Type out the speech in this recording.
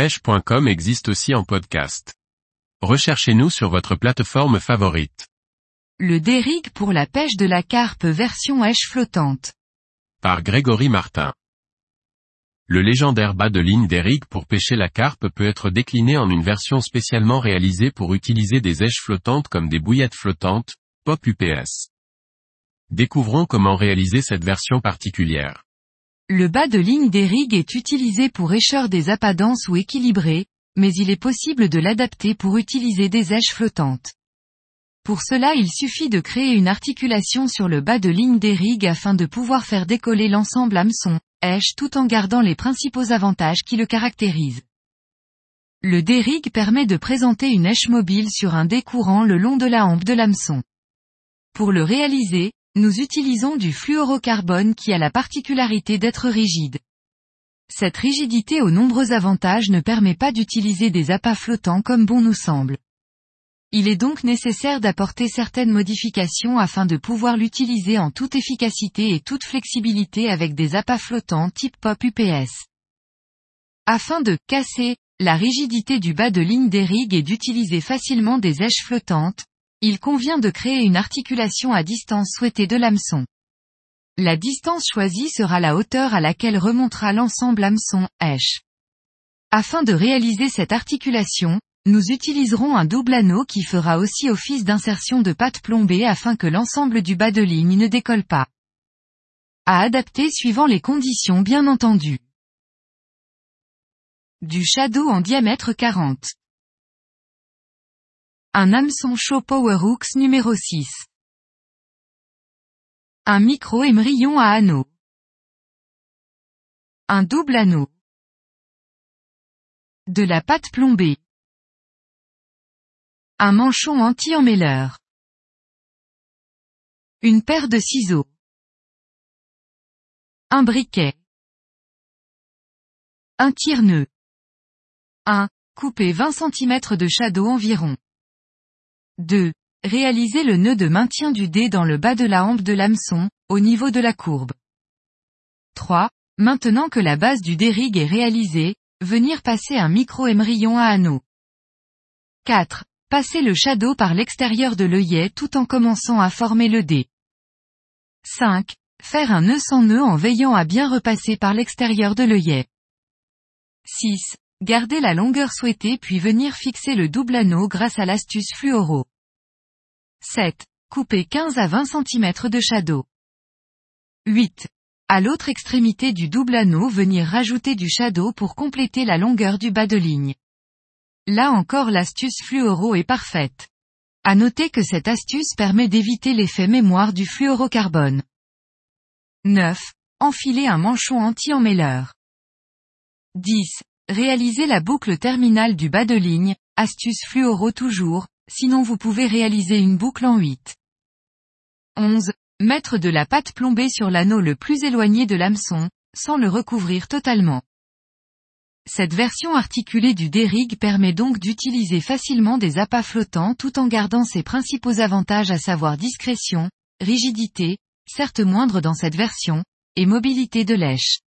pêche.com existe aussi en podcast. Recherchez-nous sur votre plateforme favorite. Le dérigue pour la pêche de la carpe version èche flottante. Par Grégory Martin. Le légendaire bas de ligne d'Eric pour pêcher la carpe peut être décliné en une version spécialement réalisée pour utiliser des èches flottantes comme des bouillettes flottantes, POP UPS. Découvrons comment réaliser cette version particulière. Le bas de ligne des rigues est utilisé pour écheur des appâts ou équilibrés, mais il est possible de l'adapter pour utiliser des èches flottantes. Pour cela il suffit de créer une articulation sur le bas de ligne des rigues afin de pouvoir faire décoller l'ensemble hameçon, èche tout en gardant les principaux avantages qui le caractérisent. Le dérigue permet de présenter une èche mobile sur un dé courant le long de la hampe de l'hameçon. Pour le réaliser, nous utilisons du fluorocarbone qui a la particularité d'être rigide. Cette rigidité aux nombreux avantages ne permet pas d'utiliser des appâts flottants comme bon nous semble. Il est donc nécessaire d'apporter certaines modifications afin de pouvoir l'utiliser en toute efficacité et toute flexibilité avec des appâts flottants type POP UPS. Afin de casser la rigidité du bas de ligne des rigues et d'utiliser facilement des èches flottantes, il convient de créer une articulation à distance souhaitée de l'hameçon. La distance choisie sera la hauteur à laquelle remontera l'ensemble hameçon, H. Afin de réaliser cette articulation, nous utiliserons un double anneau qui fera aussi office d'insertion de pâte plombée afin que l'ensemble du bas de ligne ne décolle pas. À adapter suivant les conditions bien entendu. Du shadow en diamètre 40. Un hameçon chaud Powerhooks numéro 6. Un micro émerillon à anneau. Un double anneau. De la pâte plombée. Un manchon anti-emmêleur. Une paire de ciseaux. Un briquet. Un tire-nœud. 1. Couper 20 cm de shadow environ. 2. Réaliser le nœud de maintien du dé dans le bas de la hampe de l'hameçon, au niveau de la courbe. 3. Maintenant que la base du dérigue est réalisée, venir passer un micro-émerillon à anneau. 4. Passer le shadow par l'extérieur de l'œillet tout en commençant à former le dé. 5. Faire un nœud sans nœud en veillant à bien repasser par l'extérieur de l'œillet. 6. Garder la longueur souhaitée puis venir fixer le double anneau grâce à l'astuce fluoro. 7. Couper 15 à 20 cm de shadow. 8. À l'autre extrémité du double anneau venir rajouter du shadow pour compléter la longueur du bas de ligne. Là encore l'astuce fluoro est parfaite. À noter que cette astuce permet d'éviter l'effet mémoire du fluorocarbone. 9. Enfiler un manchon anti-emmêleur. 10. Réaliser la boucle terminale du bas de ligne, astuce fluoro toujours, sinon vous pouvez réaliser une boucle en 8. 11. Mettre de la pâte plombée sur l'anneau le plus éloigné de l'hameçon, sans le recouvrir totalement. Cette version articulée du dérigue permet donc d'utiliser facilement des appâts flottants tout en gardant ses principaux avantages à savoir discrétion, rigidité, certes moindre dans cette version, et mobilité de lèche.